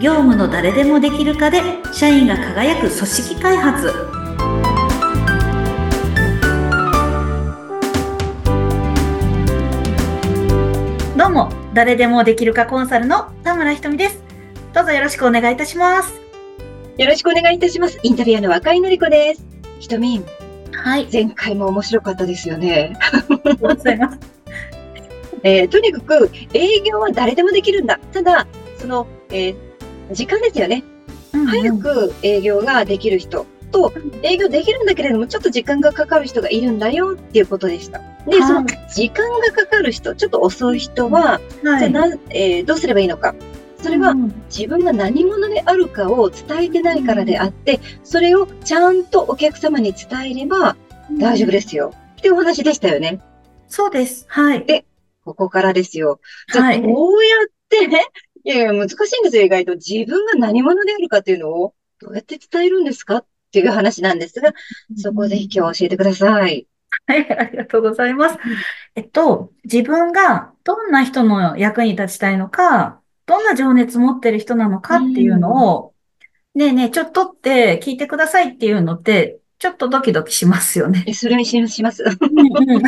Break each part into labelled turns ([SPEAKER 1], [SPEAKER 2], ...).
[SPEAKER 1] 業務の誰でもできるかで社員が輝く組織開発。どうも誰でもできるかコンサルの田村ひとみです。どうぞよろしくお願いいたします。
[SPEAKER 2] よろしくお願いいたします。インタビュアーの若井のり子です。ひとみん。
[SPEAKER 1] はい。
[SPEAKER 2] 前回も面白かったですよね。
[SPEAKER 1] ありがとうございます。
[SPEAKER 2] えーとにかく営業は誰でもできるんだ。ただその、えー時間ですよね。早く営業ができる人と、営業できるんだけれども、ちょっと時間がかかる人がいるんだよっていうことでした。で、
[SPEAKER 1] はい。
[SPEAKER 2] その時間がかかる人、ちょっと遅い人は、
[SPEAKER 1] はい。
[SPEAKER 2] じゃあな、えーどうすればいいのか。それは
[SPEAKER 1] うん
[SPEAKER 2] 自分が何者であるかを伝えてないからであって、それをちゃんとお客様に伝えれば大丈夫ですよ。ってお話でしたよね。
[SPEAKER 1] そうです。はい。
[SPEAKER 2] ここからですよ。じゃあ
[SPEAKER 1] はい。
[SPEAKER 2] どうやってね、いやいや、難しいんですよ、意外と。自分が何者であるかっていうのを、どうやって伝えるんですかっていう話なんですが、そこをぜひ今日は教えてください。
[SPEAKER 1] はい、ありがとうございます。えっと、自分がどんな人の役に立ちたいのか、どんな情熱持ってる人なのかっていうのを、ねえねえ、ちょっとって聞いてくださいっていうのって、ちょっとドキドキしますよね。
[SPEAKER 2] え、それにしします。
[SPEAKER 1] うんうん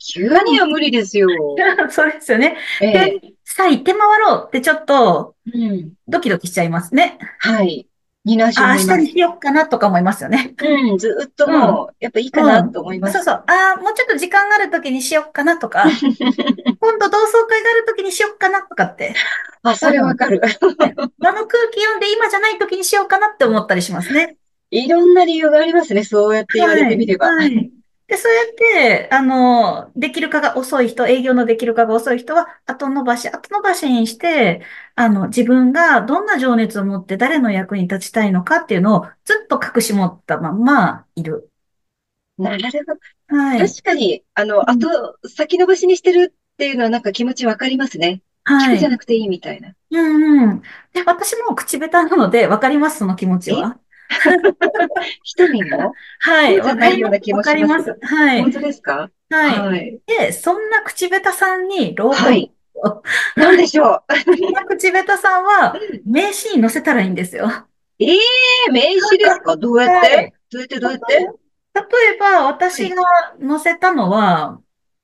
[SPEAKER 2] 急には無理ですよ。
[SPEAKER 1] そうですよね。
[SPEAKER 2] ええ
[SPEAKER 1] で、さあ行って回ろうってちょっと
[SPEAKER 2] うん。
[SPEAKER 1] ドキドキしちゃいますね。
[SPEAKER 2] はい。二な。
[SPEAKER 1] 明日にしようかなとか思いますよね。
[SPEAKER 2] うん、ずっともう、やっぱいいかなと思います。
[SPEAKER 1] そうそう。ああ、もうちょっと時間がある時にしようかなとか、今度同窓会がある時にしようかなとかって。
[SPEAKER 2] あ、それわかる。
[SPEAKER 1] あの空気読んで今じゃない時にしようかなって思ったりしますね。
[SPEAKER 2] いろんな理由がありますね。そうやって言われてみれば。
[SPEAKER 1] はいはいで、そうやって、あの、できるかが遅い人、営業のできるかが遅い人は、後延ばし、後延ばしにして、あの、自分がどんな情熱を持って誰の役に立ちたいのかっていうのをずっと隠し持ったまんまいる。
[SPEAKER 2] なるほど。
[SPEAKER 1] はい。
[SPEAKER 2] 確かに、あの、
[SPEAKER 1] うん
[SPEAKER 2] 先延ばしにしてるっていうのはなんか気持ちわかりますね。
[SPEAKER 1] はい
[SPEAKER 2] 聞くじゃ。なくていいみたいな。
[SPEAKER 1] うんうん。で、私も口下手なので、わかります、その気持ちは。
[SPEAKER 2] 一人も
[SPEAKER 1] はい。わかります。はい。
[SPEAKER 2] 本当ですか？
[SPEAKER 1] はい。
[SPEAKER 2] い。
[SPEAKER 1] で、そんな口下手さんに朗報
[SPEAKER 2] はい。なんでしょう？
[SPEAKER 1] そんな口下手さんは、名刺に載せたらいいんですよ。
[SPEAKER 2] ええ名刺ですか？どうやっ
[SPEAKER 1] は
[SPEAKER 2] て？
[SPEAKER 1] い
[SPEAKER 2] どうやって？どうやって？
[SPEAKER 1] 例えば、私が載せたのは、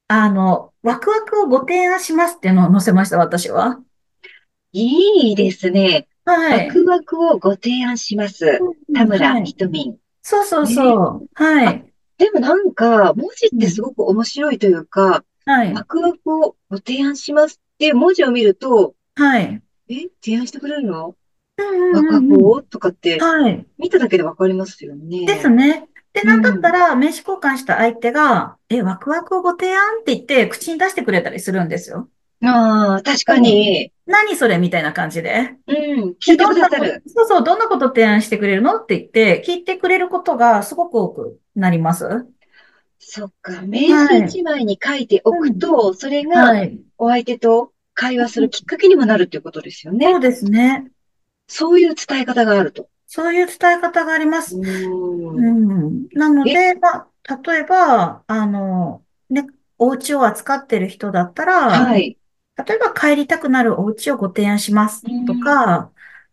[SPEAKER 1] あの、ワクワクをご提案しますっていうのを載せました、私は。
[SPEAKER 2] いいですね。
[SPEAKER 1] はい。
[SPEAKER 2] ワクワクをご提案します。田
[SPEAKER 1] は
[SPEAKER 2] 村
[SPEAKER 1] い
[SPEAKER 2] ひとみん。
[SPEAKER 1] そうそうそう。はい。
[SPEAKER 2] でもなんか、文字ってすごく面白いというか、
[SPEAKER 1] はい。
[SPEAKER 2] ワクワクをご提案しますっていう文字を見ると、
[SPEAKER 1] はい。
[SPEAKER 2] え、提案してくれるの？
[SPEAKER 1] うん
[SPEAKER 2] ワクワ
[SPEAKER 1] うんうん
[SPEAKER 2] クを？とかって、
[SPEAKER 1] はい。
[SPEAKER 2] 見ただけでわかりますよね。
[SPEAKER 1] ですね。で、なんだったら、名刺交換した相手が、え、ワクワクをご提案って言って、口に出してくれたりするんですよ。
[SPEAKER 2] ああ、確かに。
[SPEAKER 1] 何それみたいな感じで。
[SPEAKER 2] うん、聞いてくださる。
[SPEAKER 1] そうそう、どんなこと提案してくれるの？って言って、聞いてくれることがすごく多くなります？
[SPEAKER 2] そっか、名刺一枚に書いておくと、それが
[SPEAKER 1] はい。
[SPEAKER 2] お相手と会話するきっかけにもなるっていうことですよね。
[SPEAKER 1] そうですね。
[SPEAKER 2] そういう伝え方があると。
[SPEAKER 1] そういう伝え方があります。
[SPEAKER 2] う。
[SPEAKER 1] うんん。なので、まあ、例えば、あの、ね、お家を扱ってる人だったら、
[SPEAKER 2] はい。
[SPEAKER 1] 例えば帰りたくなるお家をご提案しますとか、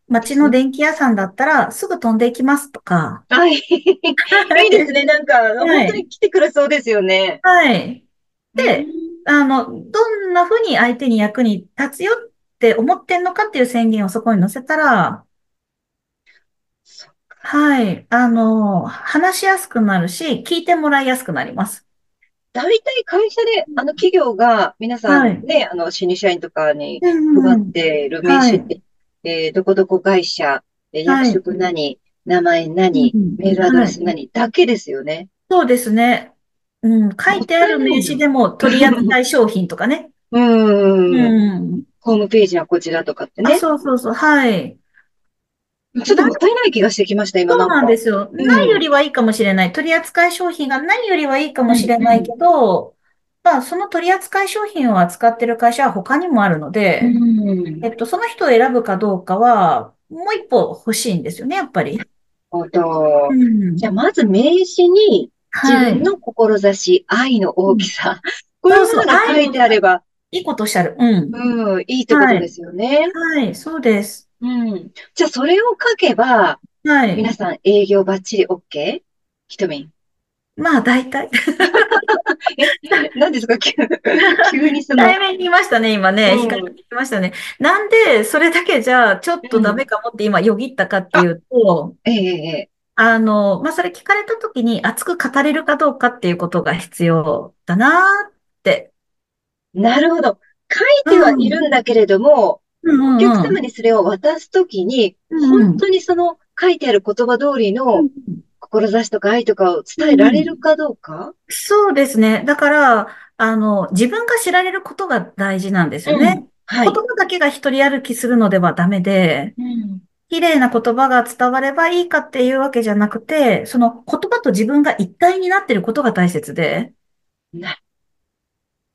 [SPEAKER 1] 街の電気屋さんだったらすぐ飛んでいきますとか。
[SPEAKER 2] はい。いいですね。なんか、
[SPEAKER 1] い
[SPEAKER 2] 本当に来てくれそうですよね。
[SPEAKER 1] はい。であの、どんな風に相手に役に立つよって思ってんのかっていう宣言をそこに載せたら、はい。あの、話しやすくなるし、聞いてもらいやすくなります。
[SPEAKER 2] 大体会社で、あの企業が皆さ
[SPEAKER 1] はい
[SPEAKER 2] んね、あの、新入社員とかに
[SPEAKER 1] うん
[SPEAKER 2] 配っている名刺って、えーどこどこ会社、役職何、名前何
[SPEAKER 1] うん、
[SPEAKER 2] メールアドレス何、だけですよね。
[SPEAKER 1] そうですね。うん。書いてある名刺でも取り扱い商品とかね。
[SPEAKER 2] う。
[SPEAKER 1] うんん。
[SPEAKER 2] ホームページはこちらとかって
[SPEAKER 1] あ、
[SPEAKER 2] ね。
[SPEAKER 1] そうそうそう。はい。
[SPEAKER 2] ちょっともったいない気がしてきました、今
[SPEAKER 1] そうなん
[SPEAKER 2] か。
[SPEAKER 1] ですよ。
[SPEAKER 2] うん
[SPEAKER 1] ないよりはいいかもしれない。取扱い商品がないよりはいいかもしれないけど、まあ、その取扱い商品を扱ってる会社は他にもあるので、
[SPEAKER 2] うん。
[SPEAKER 1] えっと、その人を選ぶかどうかは、もう一歩欲しいんですよね、やっぱり。
[SPEAKER 2] ほど
[SPEAKER 1] う。ん。
[SPEAKER 2] じゃあ、まず名刺に自
[SPEAKER 1] はい。
[SPEAKER 2] 分の志、愛の大きさ、こういうものが書いてあれば、
[SPEAKER 1] いいことおっしゃる。うん。
[SPEAKER 2] うん、いいってことですよね。
[SPEAKER 1] はい、そうです。
[SPEAKER 2] うん。じゃあ、それを書けば、
[SPEAKER 1] はい。
[SPEAKER 2] 皆さん営業バッチリ OK? ひとみん。
[SPEAKER 1] まあ、大体。
[SPEAKER 2] え、何ですか？急 急にその。
[SPEAKER 1] 対面にいましたね、今ね。光にいましたね。なんで、それだけじゃ、ちょっとダメかもって今、よぎったかっていうと、
[SPEAKER 2] ええ
[SPEAKER 1] あの、まあ、それ聞かれたときに熱く語れるかどうかっていうことが必要だなって。
[SPEAKER 2] なるほど。書いてはいるんだけれども、お客様にそれを渡すときに、本当にその書いてある言葉通りの志とか愛とかを伝えられるかどうか、うん、
[SPEAKER 1] そうですね。だから、あの、自分が知られることが大事なんですよね。うん、はい、言葉だけが一人歩きするのではダメで、うん、綺麗な言葉が伝わればいいかっていうわけじゃなくて、その言葉と自分が一体になっていることが大切で。
[SPEAKER 2] な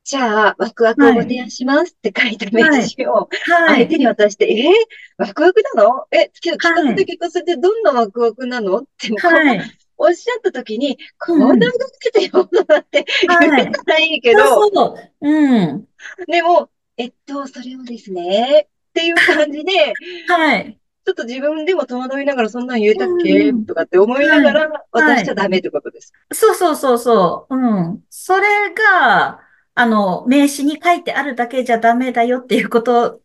[SPEAKER 2] じゃあ、ワクワクをご提案しますって書いたメッセージを相手に渡して、はいはい、え？ー、ワクワクなの？え、聞かせて聞かせて、どんなワクワクなの？って、はい、おっしゃったときに、こんな動きてよ、なって言えたらいいけど、
[SPEAKER 1] そうそう。うん。
[SPEAKER 2] でも、えっと、それをですね、っていう感じで、
[SPEAKER 1] はい。
[SPEAKER 2] ちょっと自分でも戸惑いながらそんなん言えたっけ、とかって思いながら渡しちゃダメってことですか、
[SPEAKER 1] そうそうそうそう。うん。それが、あの、名詞に書いてあるだけじゃダメだよっていうこと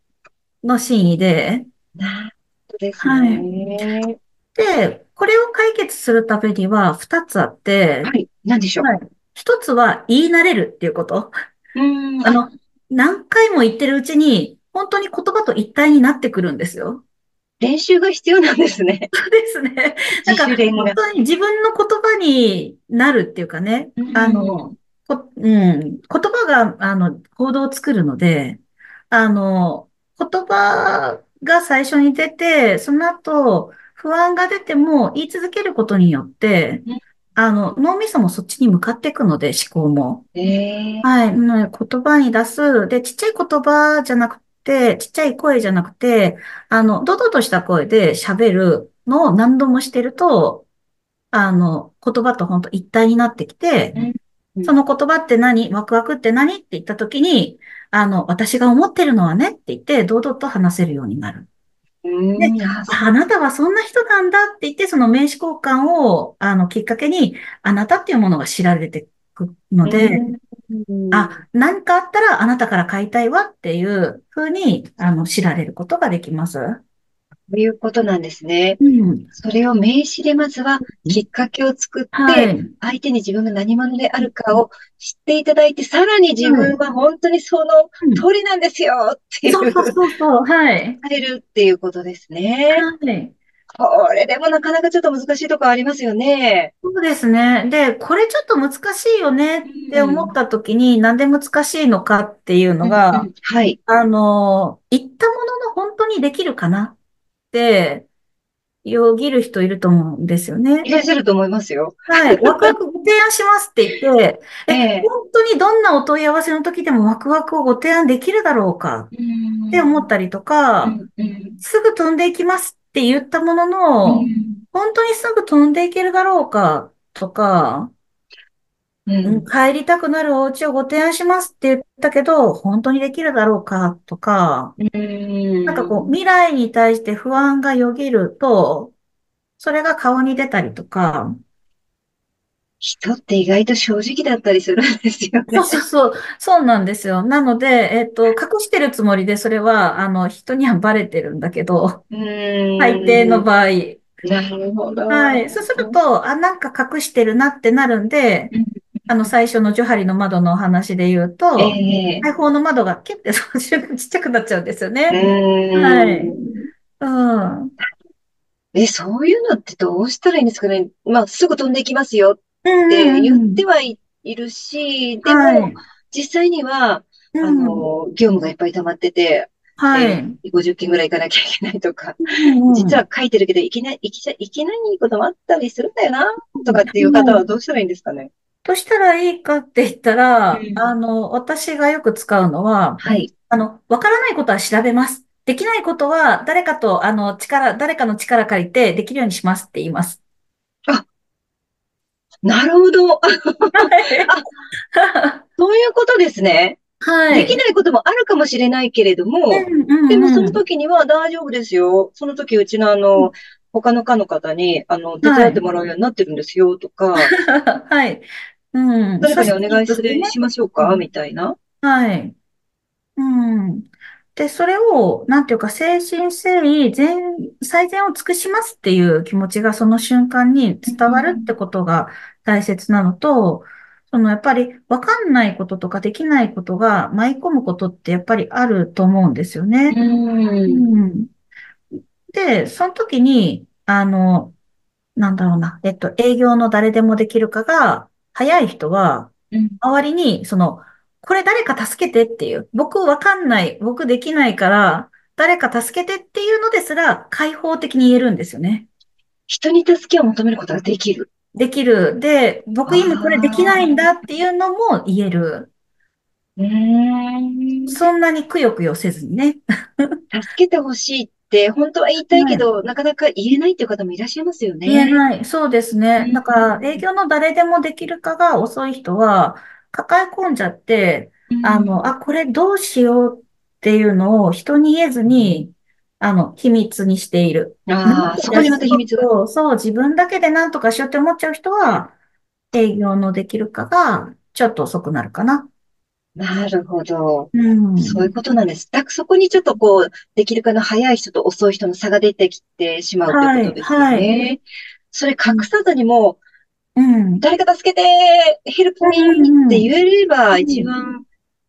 [SPEAKER 1] の真意で。
[SPEAKER 2] なるほどですね。
[SPEAKER 1] はい。で、これを解決するためには二つあって。
[SPEAKER 2] はい。何でしょう？はい。
[SPEAKER 1] 一つは言い慣れるっていうこと。
[SPEAKER 2] うん。
[SPEAKER 1] あの、何回も言ってるうちに、本当に言葉と一体になってくるんですよ。
[SPEAKER 2] 練習が必要なんですね。
[SPEAKER 1] そ うですね。なんか、本当に自分の言葉になるっていうかね、あの、こ、うん、言葉が、あの、行動を作るので、あの、言葉が最初に出て、その後、不安が出ても言い続けることによって、あの、脳みそもそっちに向かっていくので、思考も。
[SPEAKER 2] えー、
[SPEAKER 1] はい。言葉に出す。で、ちっちゃい言葉じゃなくて、ちっちゃい声じゃなくて、あの、ドドとした声で喋るのを何度もしてると、あの、言葉と本当一体になってきて、その言葉って何？ワクワクって何？って言った時に、あの、私が思ってるのはねって言って、堂々と話せるようになる。で、あなたはそんな人なんだって言って、その名刺交換を、あの、きっかけに、あなたっていうものが知られていくので、あ、何かあったらあなたから買いたいわっていうふうに、あの、知られることができます。
[SPEAKER 2] そういうことなんですね。
[SPEAKER 1] うん、
[SPEAKER 2] それを名詞でまずはきっかけを作って、はい、相手に自分が何者であるかを知っていただいて、さらに自分は本当にその通りなんですよっていう、
[SPEAKER 1] そうそうそう、はい。
[SPEAKER 2] 伝えるっていうことですね。
[SPEAKER 1] はい。
[SPEAKER 2] これでもなかなかちょっと難しいとこありますよね。
[SPEAKER 1] そうですね。で、これちょっと難しいよねって思った時に、なんで難しいのかっていうのが、うんうん、
[SPEAKER 2] はい。
[SPEAKER 1] あの、言ったものの本当にできるかな、よぎる人いると思うんですよね。
[SPEAKER 2] いらっしゃると思いますよ。
[SPEAKER 1] はい。ワクワクご提案しますって言って、ええ本当にどんなお問い合わせの時でもワクワクをご提案できるだろうかって思ったりとか、すぐ飛んでいきますって言ったものの、本当にすぐ飛んでいけるだろうかとか、うん、帰りたくなるお家をご提案しますって言ったけど、本当にできるだろうかとか、
[SPEAKER 2] うん、
[SPEAKER 1] なんかこう、未来に対して不安がよぎると、それが顔に出たりとか、
[SPEAKER 2] 人って意外と正直だったりするんですよね。
[SPEAKER 1] そうそうそう。そうなんですよ。なので、えっと、隠してるつもりで、それは、あの、人にはバレてるんだけど、大抵の場合。
[SPEAKER 2] なるほど。
[SPEAKER 1] はい。そうすると、あ、なんか隠してるなってなるんで、あの、最初のジョハリの窓のお話で言うと、
[SPEAKER 2] えー、
[SPEAKER 1] 開放の窓がキュッてその瞬間ちっちゃくなっちゃうんですよね。
[SPEAKER 2] は
[SPEAKER 1] い。うん。
[SPEAKER 2] え、そういうのってどうしたらいいんですかねまあ、すぐ飛んでいきますよって言ってはいるし、でも、はい、実際には、あの、業務がいっぱい溜まってて、
[SPEAKER 1] はい。
[SPEAKER 2] えー、50件ぐらい行かなきゃいけないとか、うん、実は書いてるけど、いけない、いけないこともあったりするんだよな、とかっていう方はどうしたらいいんですかね、
[SPEAKER 1] どうしたらいいかって言ったら、うん、あの、私がよく使うのは、
[SPEAKER 2] はい。
[SPEAKER 1] あの、わからないことは調べます。できないことは誰かと、あの、力、誰かの力借りてできるようにしますって言います。
[SPEAKER 2] あ、なるほど。そういうことですね。
[SPEAKER 1] はい。
[SPEAKER 2] できないこともあるかもしれないけれども、でもその時には大丈夫ですよ。その時うちのあの、他の課の方に、あの、手伝ってもらうようになってるんですよ、とか。
[SPEAKER 1] はい。うん。
[SPEAKER 2] 誰かにお願いする、しましょうか、みたいな。
[SPEAKER 1] はい。うん。で、それを、なんていうか、精神誠意、全、最善を尽くしますっていう気持ちがその瞬間に伝わるってことが大切なのと、そのやっぱりわかんないこととかできないことが舞い込むことってやっぱりあると思うんですよね。うん、で、その時に、あの、なんだろうな、えっと、営業の誰でもできるかが、早い人は、周りに、その、これ誰か助けてっていう、僕わかんない、僕できないから、誰か助けてっていうのですら、開放的に言えるんですよね。
[SPEAKER 2] 人に助けを求めることができる。
[SPEAKER 1] できる。で、僕今これできないんだっていうのも言える。
[SPEAKER 2] うん
[SPEAKER 1] そんなにくよくよせずにね。
[SPEAKER 2] 助けてほしいって本当は言いたいけど、はい、なかなか言えないっていう方もいらっしゃいますよね。
[SPEAKER 1] 言えない。そうですね。だから営業の誰でもできるかが遅い人は、抱え込んじゃって、あの、あ、これどうしようっていうのを人に言えずに、あの、秘密にしている。
[SPEAKER 2] ああ、そこにまた秘密
[SPEAKER 1] が。そう、自分だけで何とかしようって思っちゃう人は、営業のできるかが、ちょっと遅くなるかな。
[SPEAKER 2] なるほど。
[SPEAKER 1] うん、
[SPEAKER 2] そういうことなんです。だそこにちょっとこう、できるかの早い人と遅い人の差が出てきてしまうということですね。はいはい、それ隠さずにも、
[SPEAKER 1] うん、
[SPEAKER 2] 誰か助けて、ヘルプミーって言えれば一番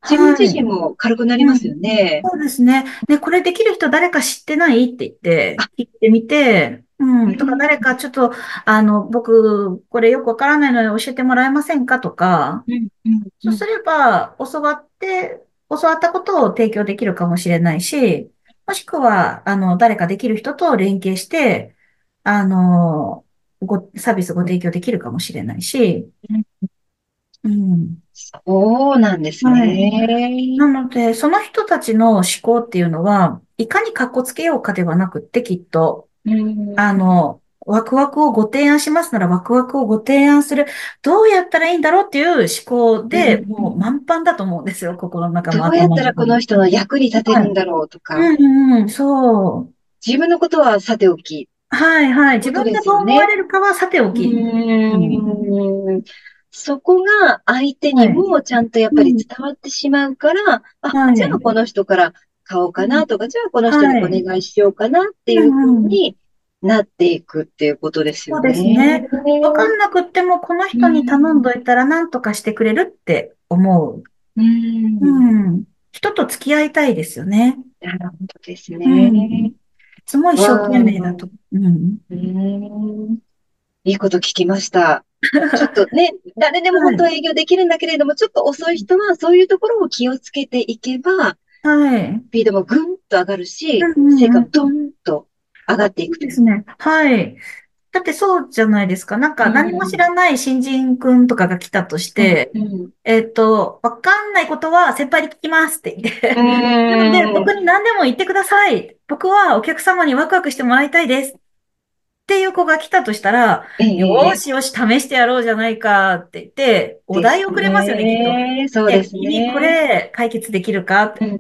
[SPEAKER 2] 自分自身も軽くなりますよね。
[SPEAKER 1] そうですね。で、これできる人誰か知ってないって言って、聞いてみて、うん、とか誰かちょっと、あの、僕、これよくわからないので教えてもらえませんか？とか、
[SPEAKER 2] うん
[SPEAKER 1] そうすれば、教わって、教わったことを提供できるかもしれないし、もしくは、あの、誰かできる人と連携して、あの、ご、サービスご提供できるかもしれないし、うん。
[SPEAKER 2] そうなんですね。はい、
[SPEAKER 1] なので、その人たちの思考っていうのは、いかに格好つけようかではなくって、きっと、あの、ワクワクをご提案しますならワクワクをご提案する。どうやったらいいんだろうっていう思考で、もう満帆だと思うんですよ、心の中
[SPEAKER 2] も。どうやったらこの人の役に立てるんだろうとか。
[SPEAKER 1] はい、うんうん、そう。
[SPEAKER 2] 自分のことはさておき。
[SPEAKER 1] はいはい。自分がどう思われるかはさておき。
[SPEAKER 2] うんそこが相手にもちゃんとやっぱり伝わってしまうから、あ、じゃあこの人から買おうかなとか、じゃあこの人にお願いしようかなっていうふうになっていくっていうことですよね。
[SPEAKER 1] そうですね。わかんなくっても、この人に頼んどいたら何とかしてくれるって思
[SPEAKER 2] う。うん。
[SPEAKER 1] うん。人と付き合いたいですよね。
[SPEAKER 2] なるほどですね。うん、い
[SPEAKER 1] つも一生懸命だと。
[SPEAKER 2] うん。うんいいこと聞きました。ちょっとね、誰でも本当は営業できるんだけれども、はい、ちょっと遅い人はそういうところを気をつけていけば、
[SPEAKER 1] はい。
[SPEAKER 2] スピードもぐんと上がるし、成果もどんと上がっていく
[SPEAKER 1] ですね。はい。だってそうじゃないですか。なんか何も知らない新人くんとかが来たとして、うんうん、えっ、と、わかんないことは先輩に聞きますって言って、なので僕に何でも言ってください。僕はお客様にワクワクしてもらいたいです。っていう子が来たとしたら、えー、よしよし試してやろうじゃないかって言って、お題をくれますよね、
[SPEAKER 2] ねきっと。そうですね。
[SPEAKER 1] 君これ解決できるかって、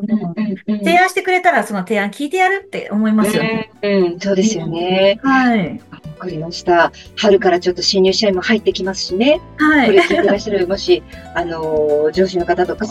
[SPEAKER 1] 提案してくれたらその提案聞いてやるって思いますよね。
[SPEAKER 2] うん、うん、そうですよね。
[SPEAKER 1] はい。
[SPEAKER 2] わかりました。春からちょっと新入社員も入ってきますしね。
[SPEAKER 1] はい。
[SPEAKER 2] これ聞いてらっしゃる、もし、あの、上司の方とか、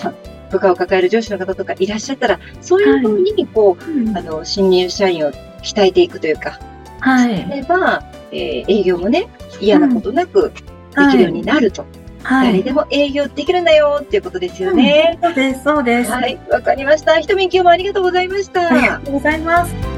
[SPEAKER 2] 部下を抱える上司の方とかいらっしゃったら、そういうふうに、こう、はい、あの、新入社員を鍛えていくというか、
[SPEAKER 1] はい。
[SPEAKER 2] れば、えー、営業もね、嫌なことなくできるようになると。はい、誰でも営業できるんだよっていうことですよね。
[SPEAKER 1] うん、そうです、そうです。
[SPEAKER 2] はい、わかりました。ひとみん今日もありがとうございました。
[SPEAKER 1] ありがとうございます。